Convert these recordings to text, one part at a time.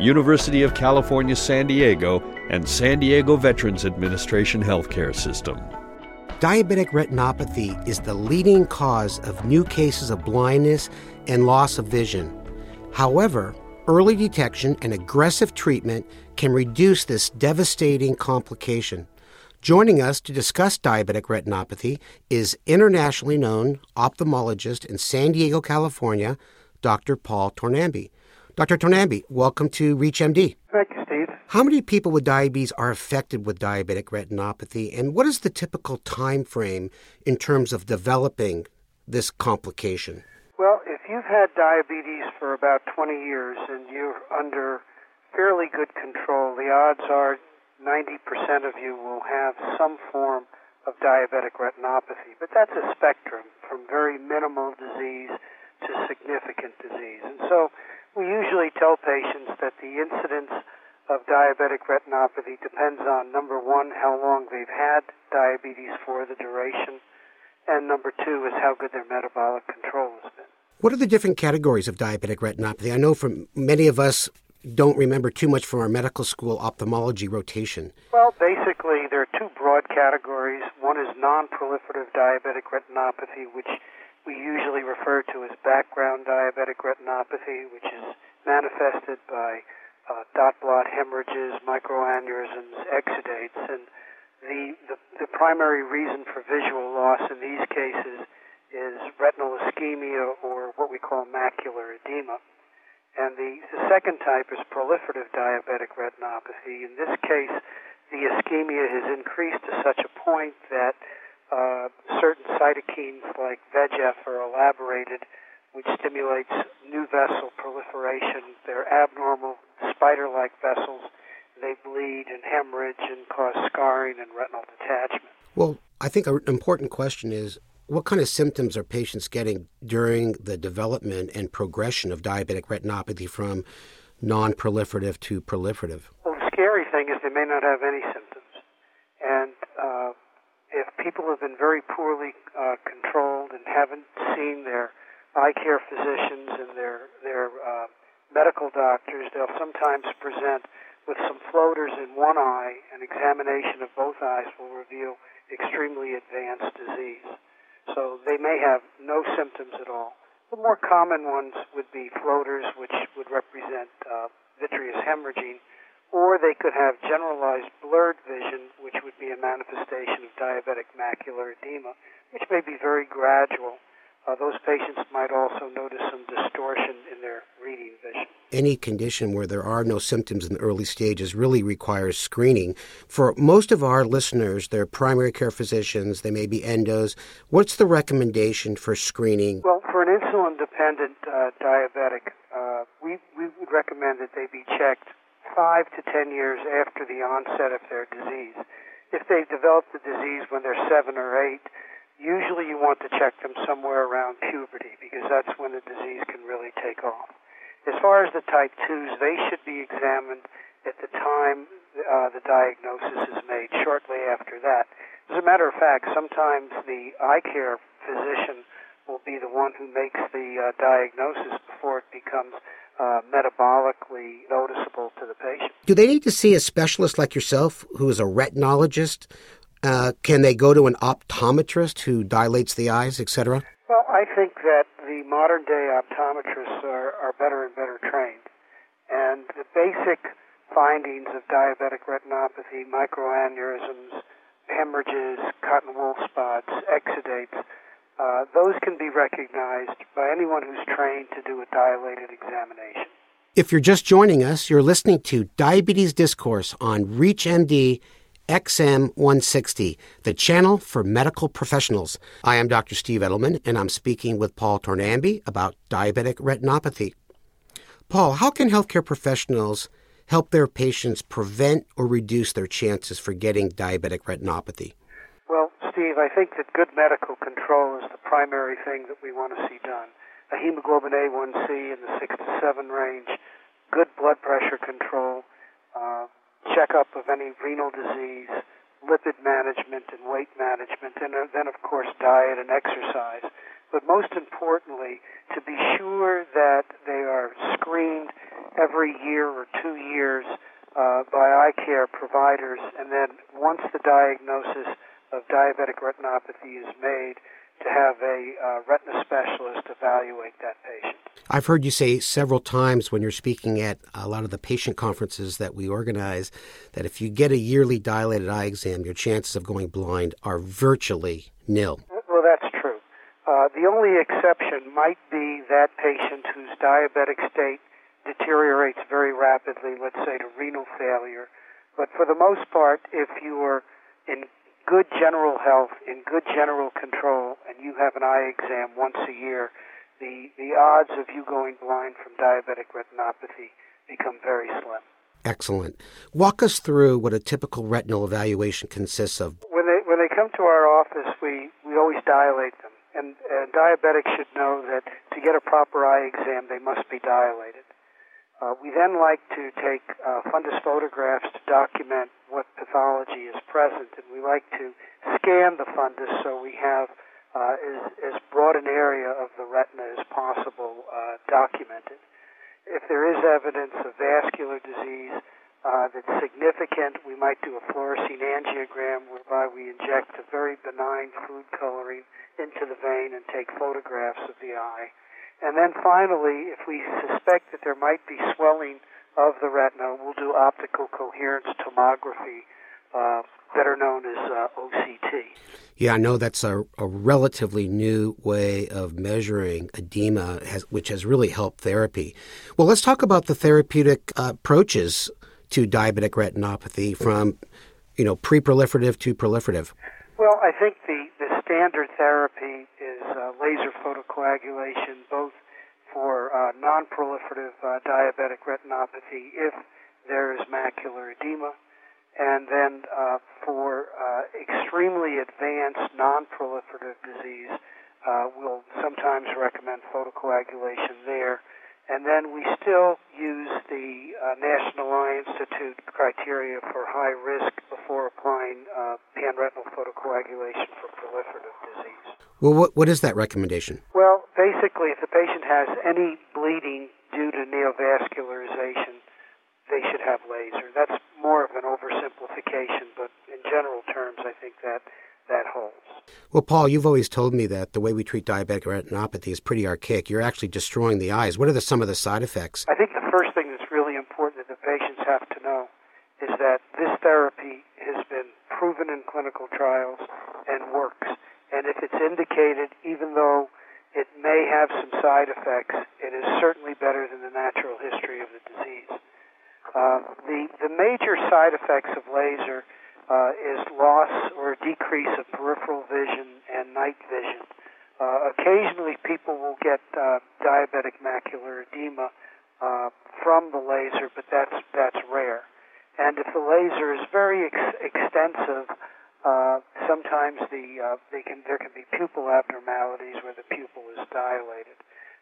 University of California, San Diego, and San Diego Veterans Administration Healthcare System. Diabetic retinopathy is the leading cause of new cases of blindness and loss of vision. However, early detection and aggressive treatment can reduce this devastating complication. Joining us to discuss diabetic retinopathy is internationally known ophthalmologist in San Diego, California, Dr. Paul Tornambe. Dr. Tornambe, welcome to ReachMD. Thank you, Steve. How many people with diabetes are affected with diabetic retinopathy, and what is the typical time frame in terms of developing this complication? Well, if you've had diabetes for about 20 years and you're under fairly good control, the odds are 90% of you will have some form of diabetic retinopathy. But that's a spectrum from very minimal disease to significant disease. And so usually tell patients that the incidence of diabetic retinopathy depends on number one, how long they've had diabetes for the duration, and number two is how good their metabolic control has been. What are the different categories of diabetic retinopathy? I know from many of us don't remember too much from our medical school ophthalmology rotation. Well, basically, there are two broad categories. One is non proliferative diabetic retinopathy, which we usually refer to as background diabetic retinopathy, which is manifested by uh, dot blot hemorrhages, microaneurysms, exudates, and the, the the primary reason for visual loss in these cases is retinal ischemia or what we call macular edema. And the, the second type is proliferative diabetic retinopathy. In this case, the ischemia has increased to such a point that uh, certain cytokines like VEGF are elaborated, which stimulates new vessel proliferation. They're abnormal spider-like vessels. They bleed and hemorrhage and cause scarring and retinal detachment. Well, I think an important question is what kind of symptoms are patients getting during the development and progression of diabetic retinopathy from non proliferative to proliferative? Well, the scary thing is they may not have any symptoms. And uh, if people have been very poorly uh, controlled and haven't seen their eye care physicians and their, their uh, medical doctors, they'll sometimes present with some floaters in one eye. An examination of both eyes will reveal extremely advanced disease. So they may have no symptoms at all. The more common ones would be floaters, which would represent uh, vitreous hemorrhaging, or they could have generalized blurred vision, which would be a manifestation of diabetic macular edema, which may be very gradual uh, those patients might also notice some distortion in their reading vision. Any condition where there are no symptoms in the early stages really requires screening. For most of our listeners, they're primary care physicians, they may be endos. What's the recommendation for screening? Well, for an insulin dependent uh, diabetic, uh, we, we would recommend that they be checked five to ten years after the onset of their disease. If they've developed the disease when they're seven or eight, usually you want to check them somewhere around puberty because that's when the disease can really take off. As far as the type 2s, they should be examined at the time uh, the diagnosis is made, shortly after that. As a matter of fact, sometimes the eye care physician will be the one who makes the uh, diagnosis before it becomes uh, metabolically noticeable to the patient. Do they need to see a specialist like yourself who is a retinologist uh, can they go to an optometrist who dilates the eyes, etc.? Well, I think that the modern day optometrists are, are better and better trained. And the basic findings of diabetic retinopathy, microaneurysms, hemorrhages, cotton wool spots, exudates, uh, those can be recognized by anyone who's trained to do a dilated examination. If you're just joining us, you're listening to Diabetes Discourse on ReachMD XM 160, the channel for medical professionals. I am Dr. Steve Edelman, and I'm speaking with Paul Tornambe about diabetic retinopathy. Paul, how can healthcare professionals help their patients prevent or reduce their chances for getting diabetic retinopathy? Well, Steve, I think that good medical control is the primary thing that we want to see done. A hemoglobin A1C in the 6 to 7 range, good blood pressure control, uh, checkup of any renal disease, lipid management and weight management, and uh, then, of course, diet and exercise. But most importantly, to be sure that they are screened every year or two years uh, by eye care providers, and then once the diagnosis of diabetic retinopathy is made to have a uh, retina specialist evaluate that patient. I've heard you say several times when you're speaking at a lot of the patient conferences that we organize that if you get a yearly dilated eye exam, your chances of going blind are virtually nil. Well, that's true. Uh, the only exception might be that patient whose diabetic state deteriorates very rapidly, let's say to renal failure. But for the most part, if you are in good general health, in good general control, and you have an eye exam once a year, the, the odds of you going blind from diabetic retinopathy become very slim. Excellent. Walk us through what a typical retinal evaluation consists of. When they when they come to our office, we, we always dilate them, and, and diabetics should know that to get a proper eye exam, they must be dilated. Uh, we then like to take uh, fundus photographs to document what pathology is present, and we like to scan the fundus so we have broad an area of the retina as possible uh, documented. If there is evidence of vascular disease uh, that's significant, we might do a fluorescein angiogram whereby we inject a very benign food coloring into the vein and take photographs of the eye. And then finally, if we suspect that there might be swelling of the retina, we'll do optical coherence tomography, uh, better known as uh, OCT. Yeah, I know that's a, a, relatively new way of measuring edema, has, which has really helped therapy. Well, let's talk about the therapeutic uh, approaches to diabetic retinopathy from, you know, pre-proliferative to proliferative. Well, I think the, the standard therapy is uh, laser photocoagulation, both for uh, non-proliferative uh, diabetic retinopathy if there is macular edema, and then uh, for uh, extremely advanced non-proliferative disease, uh, we'll sometimes recommend photocoagulation there. And then we still use the uh, National Eye Institute criteria for high risk before applying uh, panretinal photocoagulation for proliferative disease. Well, what, what is that recommendation? Well, basically, if the patient has any bleeding due to neovascularization, they should have laser. That's more of an oversimplification, but in general terms, I think that that holds. Well, Paul, you've always told me that the way we treat diabetic retinopathy is pretty archaic. You're actually destroying the eyes. What are the, some of the side effects? I think the first thing that's really important that the patients have to know is that this therapy has been proven in clinical trials and works. And if it's indicated, even though it may have some side effects, it is certainly better than the natural history of the disease. Uh, the, the major side effects of laser uh, is loss or decrease of peripheral vision and night vision. Uh, occasionally, people will get uh, diabetic macular edema uh, from the laser, but that's that's rare. And if the laser is very ex- extensive, uh, sometimes the uh, they can there can be pupil abnormalities where the pupil is dilated.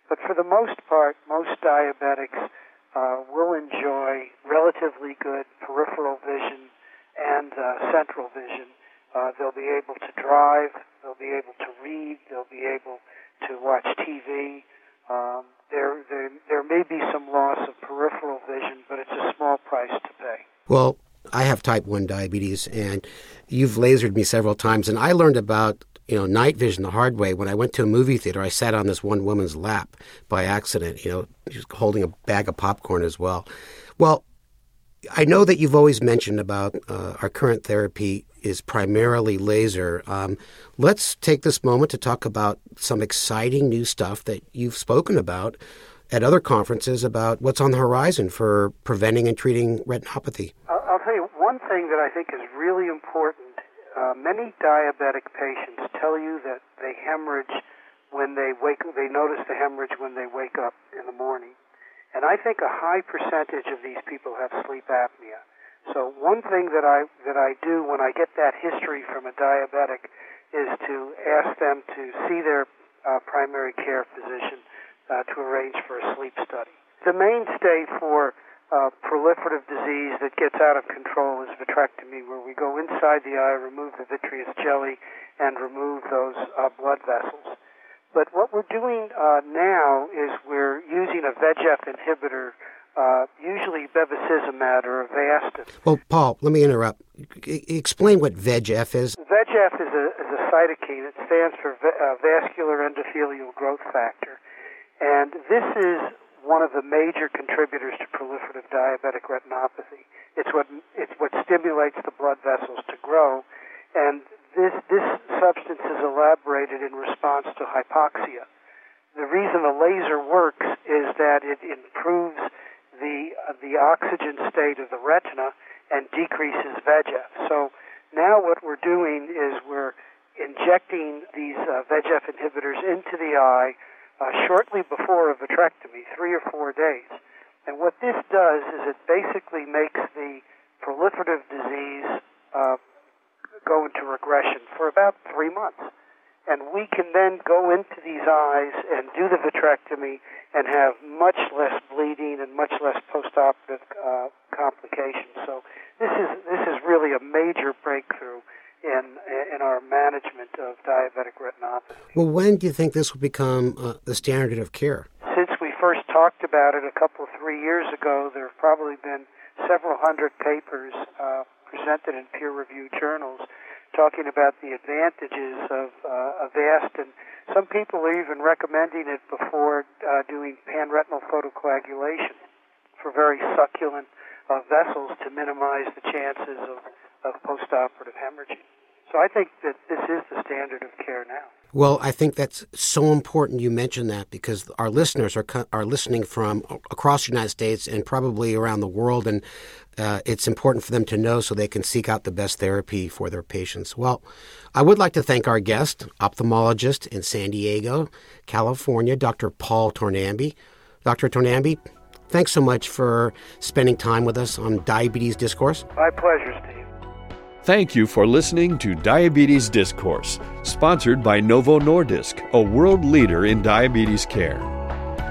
But for the most part, most diabetics uh, will enjoy relatively good peripheral vision and uh, central vision. Uh, they'll be able to drive, they'll be able to read, they'll be able to watch TV. Um, there, there, there may be some loss of peripheral vision, but it's a small price to pay. Well, I have type 1 diabetes, and you've lasered me several times, and I learned about you know night vision the hard way when I went to a movie theater. I sat on this one woman's lap by accident, you know, just holding a bag of popcorn as well. Well, I know that you've always mentioned about uh, our current therapy is primarily laser. Um, let's take this moment to talk about some exciting new stuff that you've spoken about at other conferences about what's on the horizon for preventing and treating retinopathy. I'll tell you one thing that I think is really important. Uh, many diabetic patients tell you that they hemorrhage when they wake. They notice the hemorrhage when they wake up in the morning. And I think a high percentage of these people have sleep apnea. So one thing that I that I do when I get that history from a diabetic is to ask them to see their uh, primary care physician uh, to arrange for a sleep study. The mainstay for uh, proliferative disease that gets out of control is vitrectomy, where we go inside the eye, remove the vitreous jelly, and remove those uh, blood vessels. But what we're doing uh, now is we're using a VEGF inhibitor, uh, usually bevacizumab or Avastin. Well, Paul, let me interrupt. explain what VEGF is. VEGF is a, is a cytokine. It stands for v- uh, vascular endothelial growth factor. And this is one of the major contributors to proliferative diabetic retinopathy. It's what it's what stimulates the blood vessels to grow, and this this substance is elaborated in response to hypoxia. The reason the laser works is that it improves the uh, the oxygen state of the retina and decreases VEGF. So now what we're doing is we're injecting these uh, VEGF inhibitors into the eye uh, shortly before a vitrectomy, three or four days. And what this does is it basically makes the proliferative disease uh, go into regression for about three months. And we can then go into these eyes and do the vitrectomy and have much less bleeding and much less postoperative uh, complications. So this is this is really a major breakthrough in in our management of diabetic retinopathy. Well, when do you think this will become uh, the standard of care? Since we first talked about it a couple of three years ago, there have probably been several hundred papers uh, presented in peer-reviewed journals talking about the advantages of uh, Avastin. Some people are even recommending it before uh, doing panretinal photocoagulation for very succulent uh, vessels to minimize the chances of of postoperative hemorrhaging. So I think that this is the standard of care now. Well, I think that's so important you mention that because our listeners are are listening from across the United States and probably around the world, and uh, it's important for them to know so they can seek out the best therapy for their patients. Well, I would like to thank our guest, ophthalmologist in San Diego, California, Dr. Paul Tornambe. Dr. Tornambe, thanks so much for spending time with us on Diabetes Discourse. My pleasure, Steve. Thank you for listening to Diabetes Discourse, sponsored by Novo Nordisk, a world leader in diabetes care.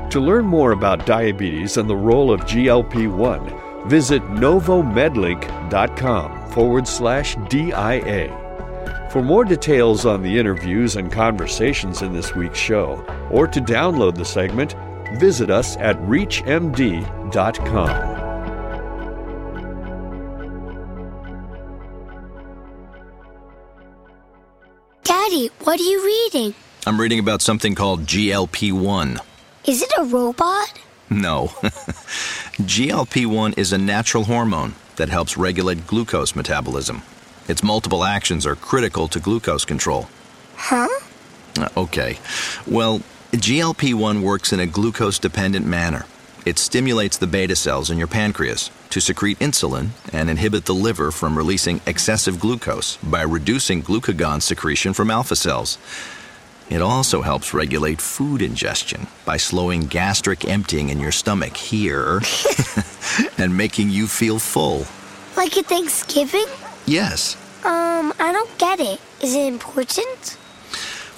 To learn more about diabetes and the role of GLP 1, visit novomedlink.com forward slash DIA. For more details on the interviews and conversations in this week's show, or to download the segment, visit us at reachmd.com. what are you reading? I'm reading about something called GLP 1. Is it a robot? No. GLP 1 is a natural hormone that helps regulate glucose metabolism. Its multiple actions are critical to glucose control. Huh? Uh, okay. Well, GLP 1 works in a glucose dependent manner. It stimulates the beta cells in your pancreas to secrete insulin and inhibit the liver from releasing excessive glucose by reducing glucagon secretion from alpha cells. It also helps regulate food ingestion by slowing gastric emptying in your stomach here and making you feel full. Like at Thanksgiving? Yes. Um, I don't get it. Is it important?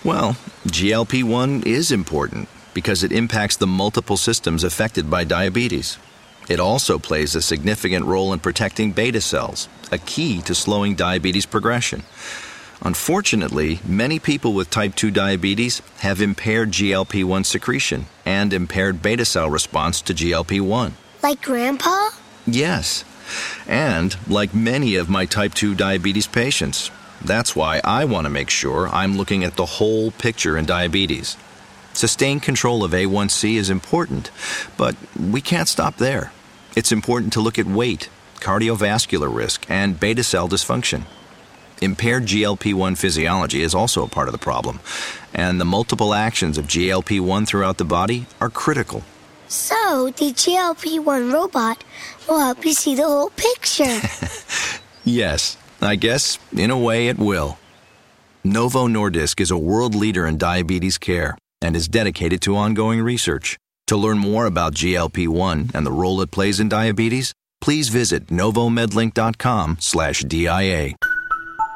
Well, GLP 1 is important because it impacts the multiple systems affected by diabetes. It also plays a significant role in protecting beta cells, a key to slowing diabetes progression. Unfortunately, many people with type 2 diabetes have impaired GLP 1 secretion and impaired beta cell response to GLP 1. Like Grandpa? Yes. And like many of my type 2 diabetes patients. That's why I want to make sure I'm looking at the whole picture in diabetes. Sustained control of A1C is important, but we can't stop there. It's important to look at weight, cardiovascular risk, and beta cell dysfunction. Impaired GLP 1 physiology is also a part of the problem, and the multiple actions of GLP 1 throughout the body are critical. So, the GLP 1 robot will help you see the whole picture. yes, I guess in a way it will. Novo Nordisk is a world leader in diabetes care and is dedicated to ongoing research. To learn more about GLP 1 and the role it plays in diabetes, please visit novomedlink.com/dia.